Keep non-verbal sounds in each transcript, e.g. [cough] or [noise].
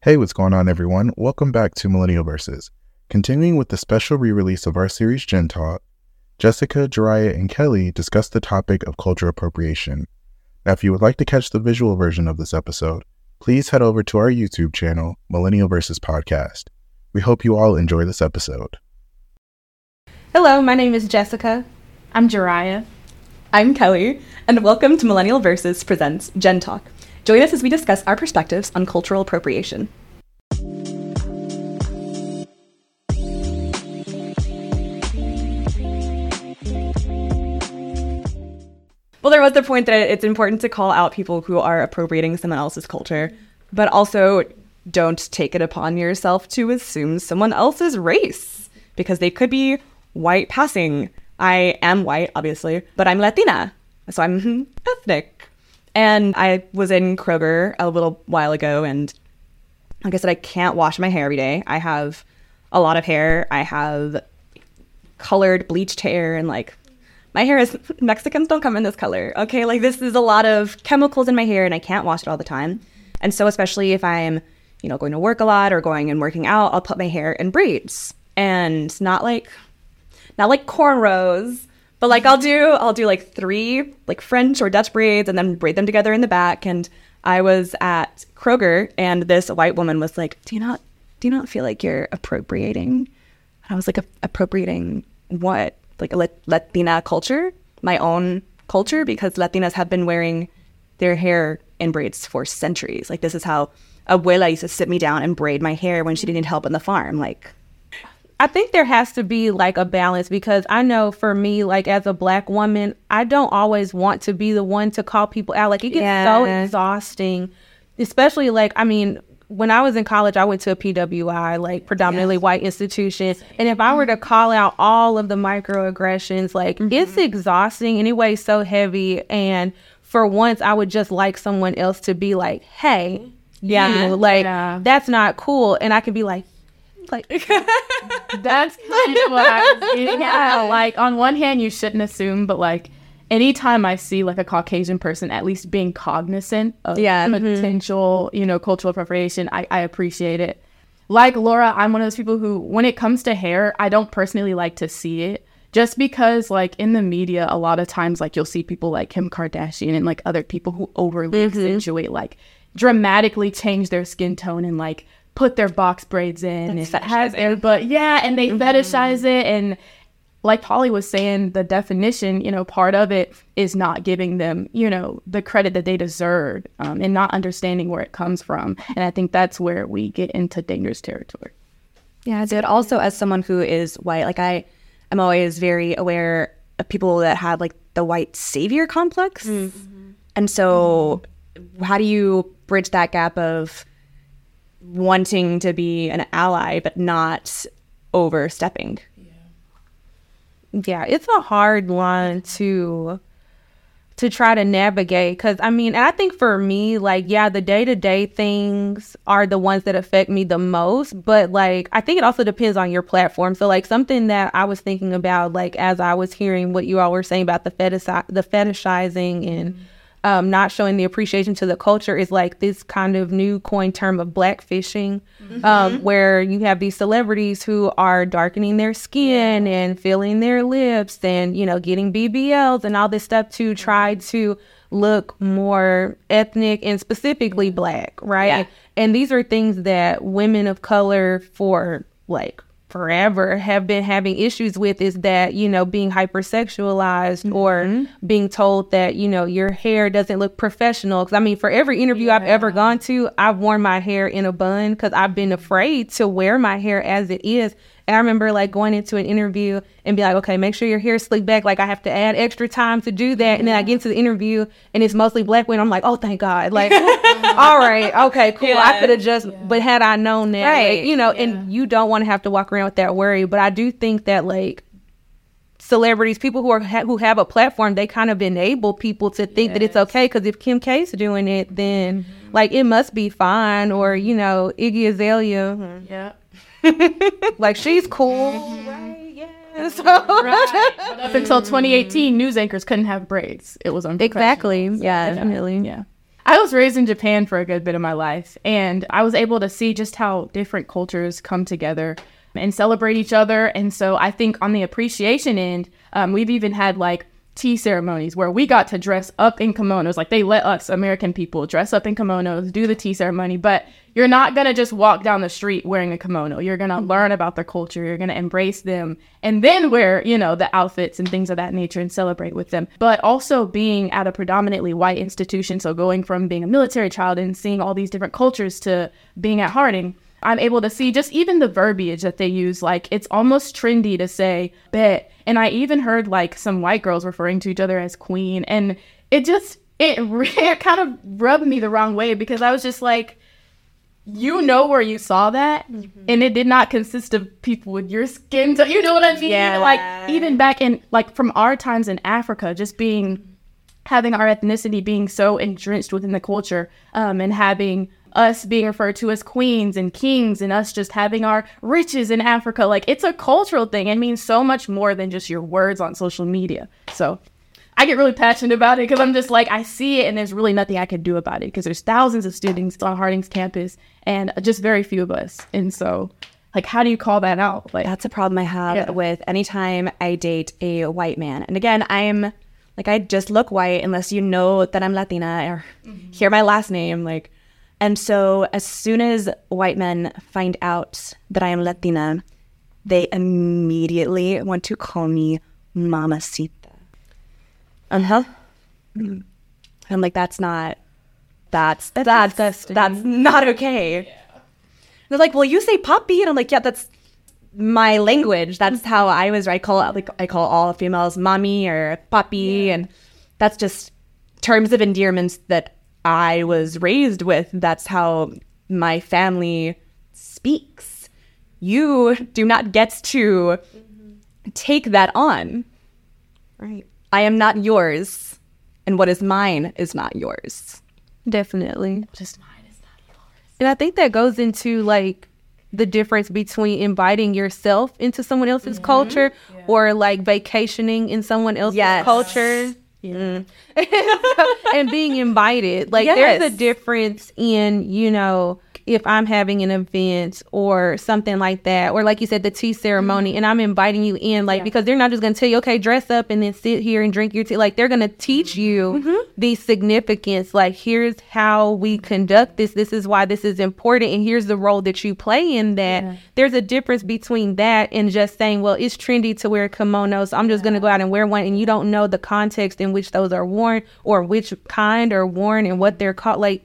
Hey, what's going on, everyone? Welcome back to Millennial Verses. Continuing with the special re release of our series Gen Talk, Jessica, Jeriah, and Kelly discuss the topic of cultural appropriation. Now, if you would like to catch the visual version of this episode, please head over to our YouTube channel, Millennial Verses Podcast. We hope you all enjoy this episode. Hello, my name is Jessica. I'm Jeriah. I'm Kelly, and welcome to Millennial Verses Presents Gen Talk. Join us as we discuss our perspectives on cultural appropriation. Well, there was the point that it's important to call out people who are appropriating someone else's culture, but also don't take it upon yourself to assume someone else's race because they could be white passing. I am white, obviously, but I'm Latina, so I'm [laughs] ethnic. And I was in Kroger a little while ago, and like I said, I can't wash my hair every day. I have a lot of hair. I have colored, bleached hair, and like my hair is [laughs] Mexicans don't come in this color. Okay, like this is a lot of chemicals in my hair, and I can't wash it all the time. And so, especially if I'm, you know, going to work a lot or going and working out, I'll put my hair in braids and not like, not like cornrows, but like I'll do, I'll do like three like French or Dutch braids and then braid them together in the back. And I was at Kroger, and this white woman was like, "Do you not, do you not feel like you're appropriating?" And I was like, "Appropriating what?" like a Latina culture, my own culture, because Latinas have been wearing their hair in braids for centuries. Like this is how abuela used to sit me down and braid my hair when she didn't need help on the farm. Like I think there has to be like a balance because I know for me, like as a black woman, I don't always want to be the one to call people out. Like it gets so exhausting, especially like, I mean, when I was in college, I went to a PWI, like predominantly white institution. And if I were to mm-hmm. call out all of the microaggressions, like mm-hmm. it's exhausting anyway, so heavy. And for once, I would just like someone else to be like, hey, Yeah. you, like Yeah. that's not cool. And I can be like, like [laughs] That's kind of what I was getting at. Like, on one hand, you shouldn't assume, but like, anytime I see like a Caucasian person at least being cognizant of Yeah. Mhm. potential, you know, cultural appropriation, I, I appreciate it. Like Laura, I'm one of those people who, when it comes to hair, I don't personally like to see it. Just because, like in the media, a lot of times, like you'll see people like Kim Kardashian and like other people who overly accentuate, like dramatically change their skin tone and like put their box braids in. If it has but yeah, and they mm-hmm. fetishize it. And like Polly was saying, the definition, you know, part of it is not giving them, you know, the credit that they deserve um, and not understanding where it comes from. And I think that's where we get into dangerous territory. Yeah, dude. Also, as someone who is white, like I, I'm always very aware of people that have like the white savior complex, mm-hmm. and so mm-hmm. how do you bridge that gap of wanting to be an ally but not overstepping? yeah, it's a hard line to to try to navigate because I mean, and I think for me, like, yeah, the day to day things are the ones that affect me the most. But like, I think it also depends on your platform. So like, something that I was thinking about, like, as I was hearing what you all were saying about the fetish, the fetishizing and mm-hmm. Um, not showing the appreciation to the culture is like this kind of new coin term of blackfishing, um, where you have these celebrities who are darkening their skin and filling their lips and, you know, getting BBLs and all this stuff to try to look more ethnic and specifically black, right? And these are things that women of color for like forever have been having issues with is that you know being hypersexualized or mm-hmm. being told that you know your hair doesn't look professional. Because i mean for every interview i've ever gone to i've worn my hair in a bun because i've been afraid to wear my hair as it is and i remember like going into an interview and be like okay make sure your hair is slicked back. Like i have to add extra time to do that. And then i get into the interview and it's mostly black women. I'm like oh thank god. Like [laughs] all right okay cool. I could have just but had i known that Right. like, you know and you don't want to have to walk around with that worry but i do think that like celebrities people who are ha- who have a platform they kind of enable people to think that it's okay because if kim k's doing it then mm-hmm. like it must be fine or mm-hmm. you know iggy azalea. Yeah. Like she's cool right [laughs] yeah so Up until 2018, news anchors couldn't have braids. It was unprofessional. exactly yeah definitely Yeah. I was raised in Japan for a good bit of my life, and I was able to see just how different cultures come together and celebrate each other. And so I think on the appreciation end, um, we've even had like tea ceremonies where we got to dress up in kimonos. Like they let us American people dress up in kimonos, do the tea ceremony, but you're not going to just walk down the street wearing a kimono. You're going to learn about their culture, you're going to embrace them and then wear, you know, the outfits and things of that nature and celebrate with them. But also being at a predominantly white institution, so going from being a military child and seeing all these different cultures to being at Harding, I'm able to see just even the verbiage that they use. Like it's almost trendy to say bet and I even heard like some white girls referring to each other as queen. And it just, it, [laughs] it kind of rubbed me the wrong way because I was just like, you know where you saw that mm-hmm. and it did not consist of people with your skin tone. You know what I mean? Yeah. Like even back in like from our times in Africa, just being having our ethnicity being so entrenched within the culture um, and having us being referred to as queens and kings and us just having our riches in Africa. Like it's a cultural thing. It means so much more than just your words on social media. So I get really passionate about it because I'm just like, I see it and there's really nothing I can do about it because there's thousands of students on Harding's campus and just very few of us. And so like how do you call that out like that's a problem i have yeah. with anytime i date a white man and again i'm like i just look white unless you know that i'm latina or mm-hmm. hear my last name like and so, as soon as white men find out that I am Latina, they immediately want to call me Mamacita. Uh huh. I'm like, that's not, that's, that's, that's, that's, that's not okay. Yeah. They're like, well, you say puppy. And I'm like, yeah, that's my language. That's how I was, I call, like, I call all females mommy or puppy. Yeah. And that's just terms of endearments that I was raised with. That's how my family speaks. You do not get to mm-hmm. take that on. Right. I am not yours, and what is mine is not yours. Definitely. What is mine is not yours. And I think that goes into like the difference between inviting yourself into someone else's mm-hmm. culture yeah. or like vacationing in someone else's yes. culture. Yeah. Mm. [laughs] and being invited. Like yes. there's a difference in, you know, if I'm having an event or something like that, or like you said, the tea ceremony, mm-hmm. and I'm inviting you in, like, yeah. because they're not just going to tell you, okay, dress up and then sit here and drink your tea. Like, they're going to teach you mm-hmm. the significance. Like, here's how we conduct this. This is why this is important. And here's the role that you play in that. Yeah. There's a difference between that and just saying, well, it's trendy to wear kimonos. So I'm just going to go out and wear one. And you don't know the context in which those are worn or which kind are worn and what they're called. Like,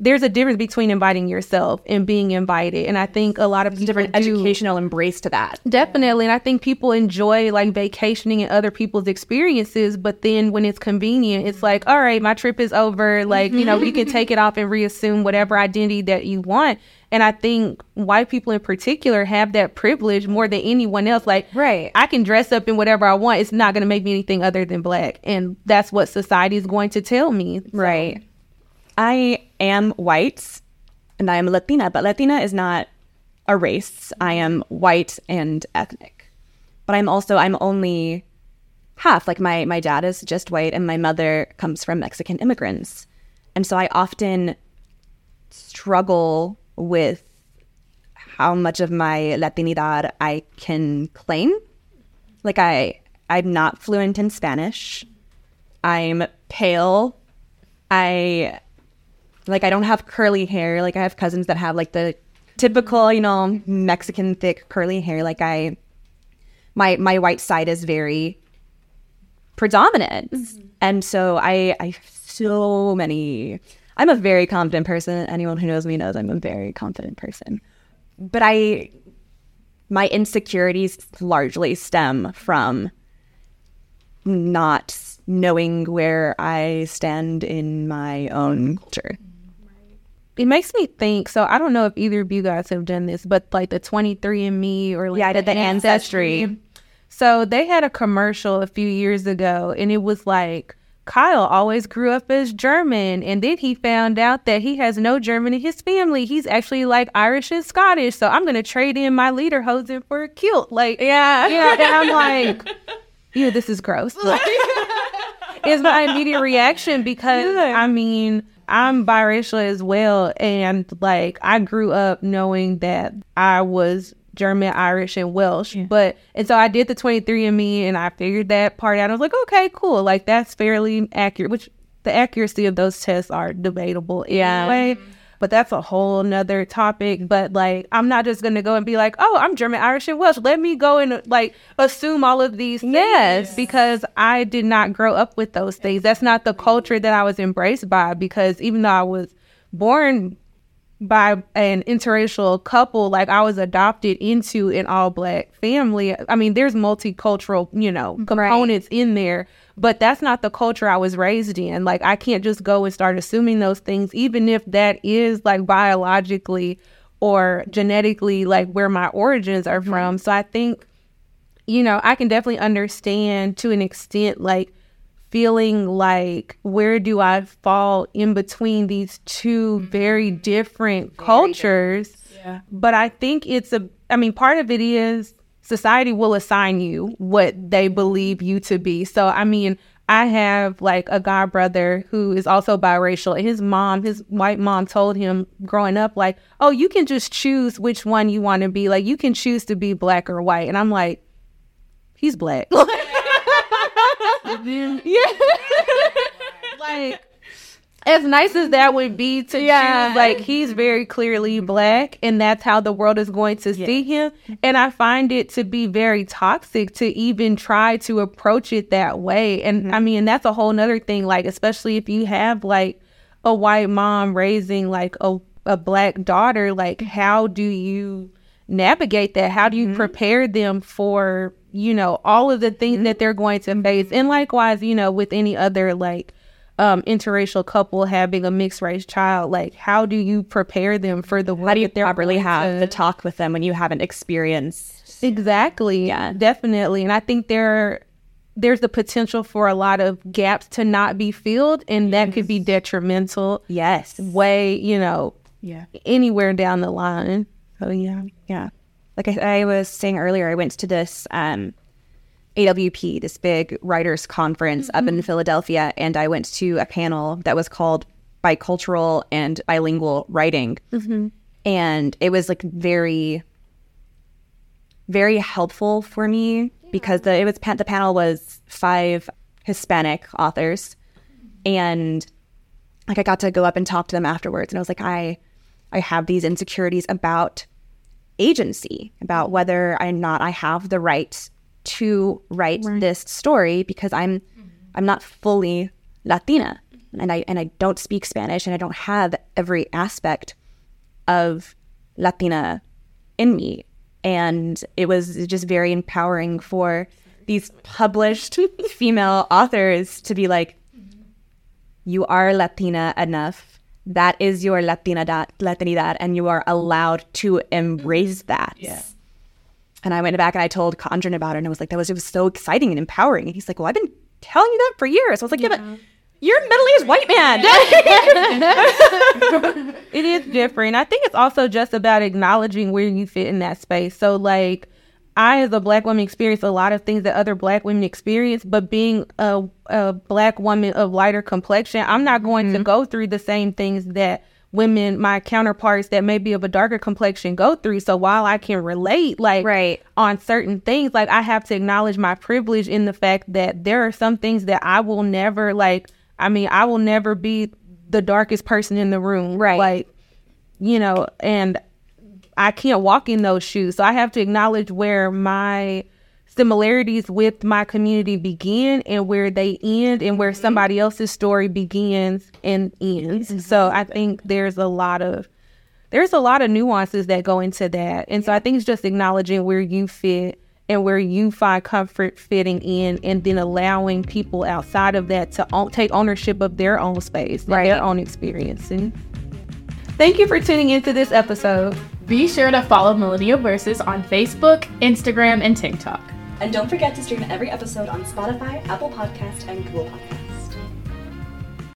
there's a difference between inviting yourself and being invited. And I think a lot of people different do, educational embrace to that. Definitely. And I think people enjoy like vacationing in other people's experiences, but then when it's convenient, it's like, all right, my trip is over. Like, you know, you can mm-hmm. take it off and reassume whatever identity that you want. And I think white people in particular have that privilege more than anyone else. Like, right, I can dress up in whatever I want. It's not going to make me anything other than black. And that's what society is going to tell me. So. I am white and I am Latina, but Latina is not a race. I am white and ethnic. But I'm also I'm only half. Like my my dad is just white and my mother comes from Mexican immigrants. And so I often struggle with how much of my Latinidad I can claim. Like I I'm not fluent in Spanish. I'm pale. I like I don't have curly hair. Like I have cousins that have like the typical, you know, Mexican thick curly hair. Like I my my white side is very predominant. Mm-hmm. And so I I so many I'm a very confident person. Anyone who knows me knows I'm a very confident person. But I my insecurities largely stem from not knowing where I stand in my own culture it makes me think. So I don't know if either of you guys have done this, but like the 23andMe or like yeah, I did the ancestry. ancestry. So they had a commercial a few years ago, and it was like Kyle always grew up as German, and then he found out that he has no German in his family. He's actually like Irish and Scottish. So I'm gonna trade in my leader lederhosen for a kilt. Like yeah, yeah. And I'm like, yeah, this is gross. [laughs] is my immediate reaction because yeah. I mean I'm biracial as well. And like, I grew up knowing that I was German, Irish, and Welsh. Yeah. But, and so I did the 23andMe and I figured that part out. I was like, okay, cool. Like, that's fairly accurate, which the accuracy of those tests are debatable Yeah. anyway. But that's a whole nother topic. But like, I'm not just gonna go and be like, oh, I'm German, Irish, and Welsh. Let me go and like assume all of these things Yes. because I did not grow up with those things. That's not the culture that I was embraced by. Because even though I was born by an interracial couple, like I was adopted into an all black family. I mean, there's multicultural, you know, components in there, but that's not the culture I was raised in. Like, I can't just go and start assuming those things, even if that is like biologically or genetically like where my origins are from. So I think, you know, I can definitely understand to an extent, like, feeling like where do I fall in between these two mm-hmm. very different cultures. Yeah. But I think it's a, I mean, part of it is society will assign you what they believe you to be. So, I mean, I have like a god brother who is also biracial. And his mom, his white mom, told him growing up, like, oh, you can just choose which one you want to be. Like, you can choose to be black or white. And I'm like, he's black. [laughs] [laughs] yeah. like as nice as that would be to Yeah. choose, like he's very clearly black and that's how the world is going to see him. And I find it to be very toxic to even try to approach it that way. And I mm-hmm. mean that's a whole nother thing, like especially if you have like a white mom raising like a, a black daughter, like mm-hmm. how do you navigate that? How do you mm-hmm. prepare them for, you know, all of the things that they're going to face? And likewise, you know, with any other like um interracial couple having a mixed race child, like how do you prepare them for the How do you properly have to- the talk with them when you haven't experienced? Exactly. Yeah. Definitely. And I think there there's the potential for a lot of gaps to not be filled and that could be detrimental Yes. way, you know, Yeah. anywhere down the line. So yeah. Yeah. Like I, I was saying earlier, I went to this um, AWP, this big writers conference up in Philadelphia, and I went to a panel that was called Bicultural and Bilingual Writing. And it was like very, very helpful for me because the, it was the panel was five Hispanic authors, and like I got to go up and talk to them afterwards, and I was like, I, I have these insecurities about agency about mm-hmm. whether or not I have the right to write this story because I'm mm-hmm. I'm not fully Latina mm-hmm. and I and I don't speak Spanish and I don't have every aspect of Latina in me. And it was just very empowering for these published [laughs] female authors to be like you are Latina enough. That is your Latinidad, Latinidad, and you are allowed to embrace that. Yeah. And I went back and I told Conjun about it, and I was like, that was it was so exciting and empowering. And he's like, well, I've been telling you that for years. I was like, yeah, but you're a middle-aged white man. [laughs] [laughs] It is different. I think it's also just about acknowledging where you fit in that space. So, like, I, as a black woman, experience a lot of things that other black women experience, but being a, a black woman of lighter complexion, I'm not going to mm-hmm. go through the same things that women, my counterparts that may be of a darker complexion go through. So while I can relate, like, Right. on certain things, like, I have to acknowledge my privilege in the fact that there are some things that I will never, like, I mean, I will never be the darkest person in the room. Right. Like, you know, and I can't walk in those shoes. So I have to acknowledge where my similarities with my community begin and where they end and where mm-hmm. somebody else's story begins and ends. Mm-hmm. So I think there's a lot of there's a lot of nuances that go into that. And so I think it's just acknowledging where you fit and where you find comfort fitting in and then allowing people outside of that to own, take ownership of their own space Right. their own experience. And thank you for tuning into this episode. Be sure to follow Millennial Versus on Facebook, Instagram, and TikTok. and don't forget to stream every episode on Spotify, Apple Podcast, and Google Podcast.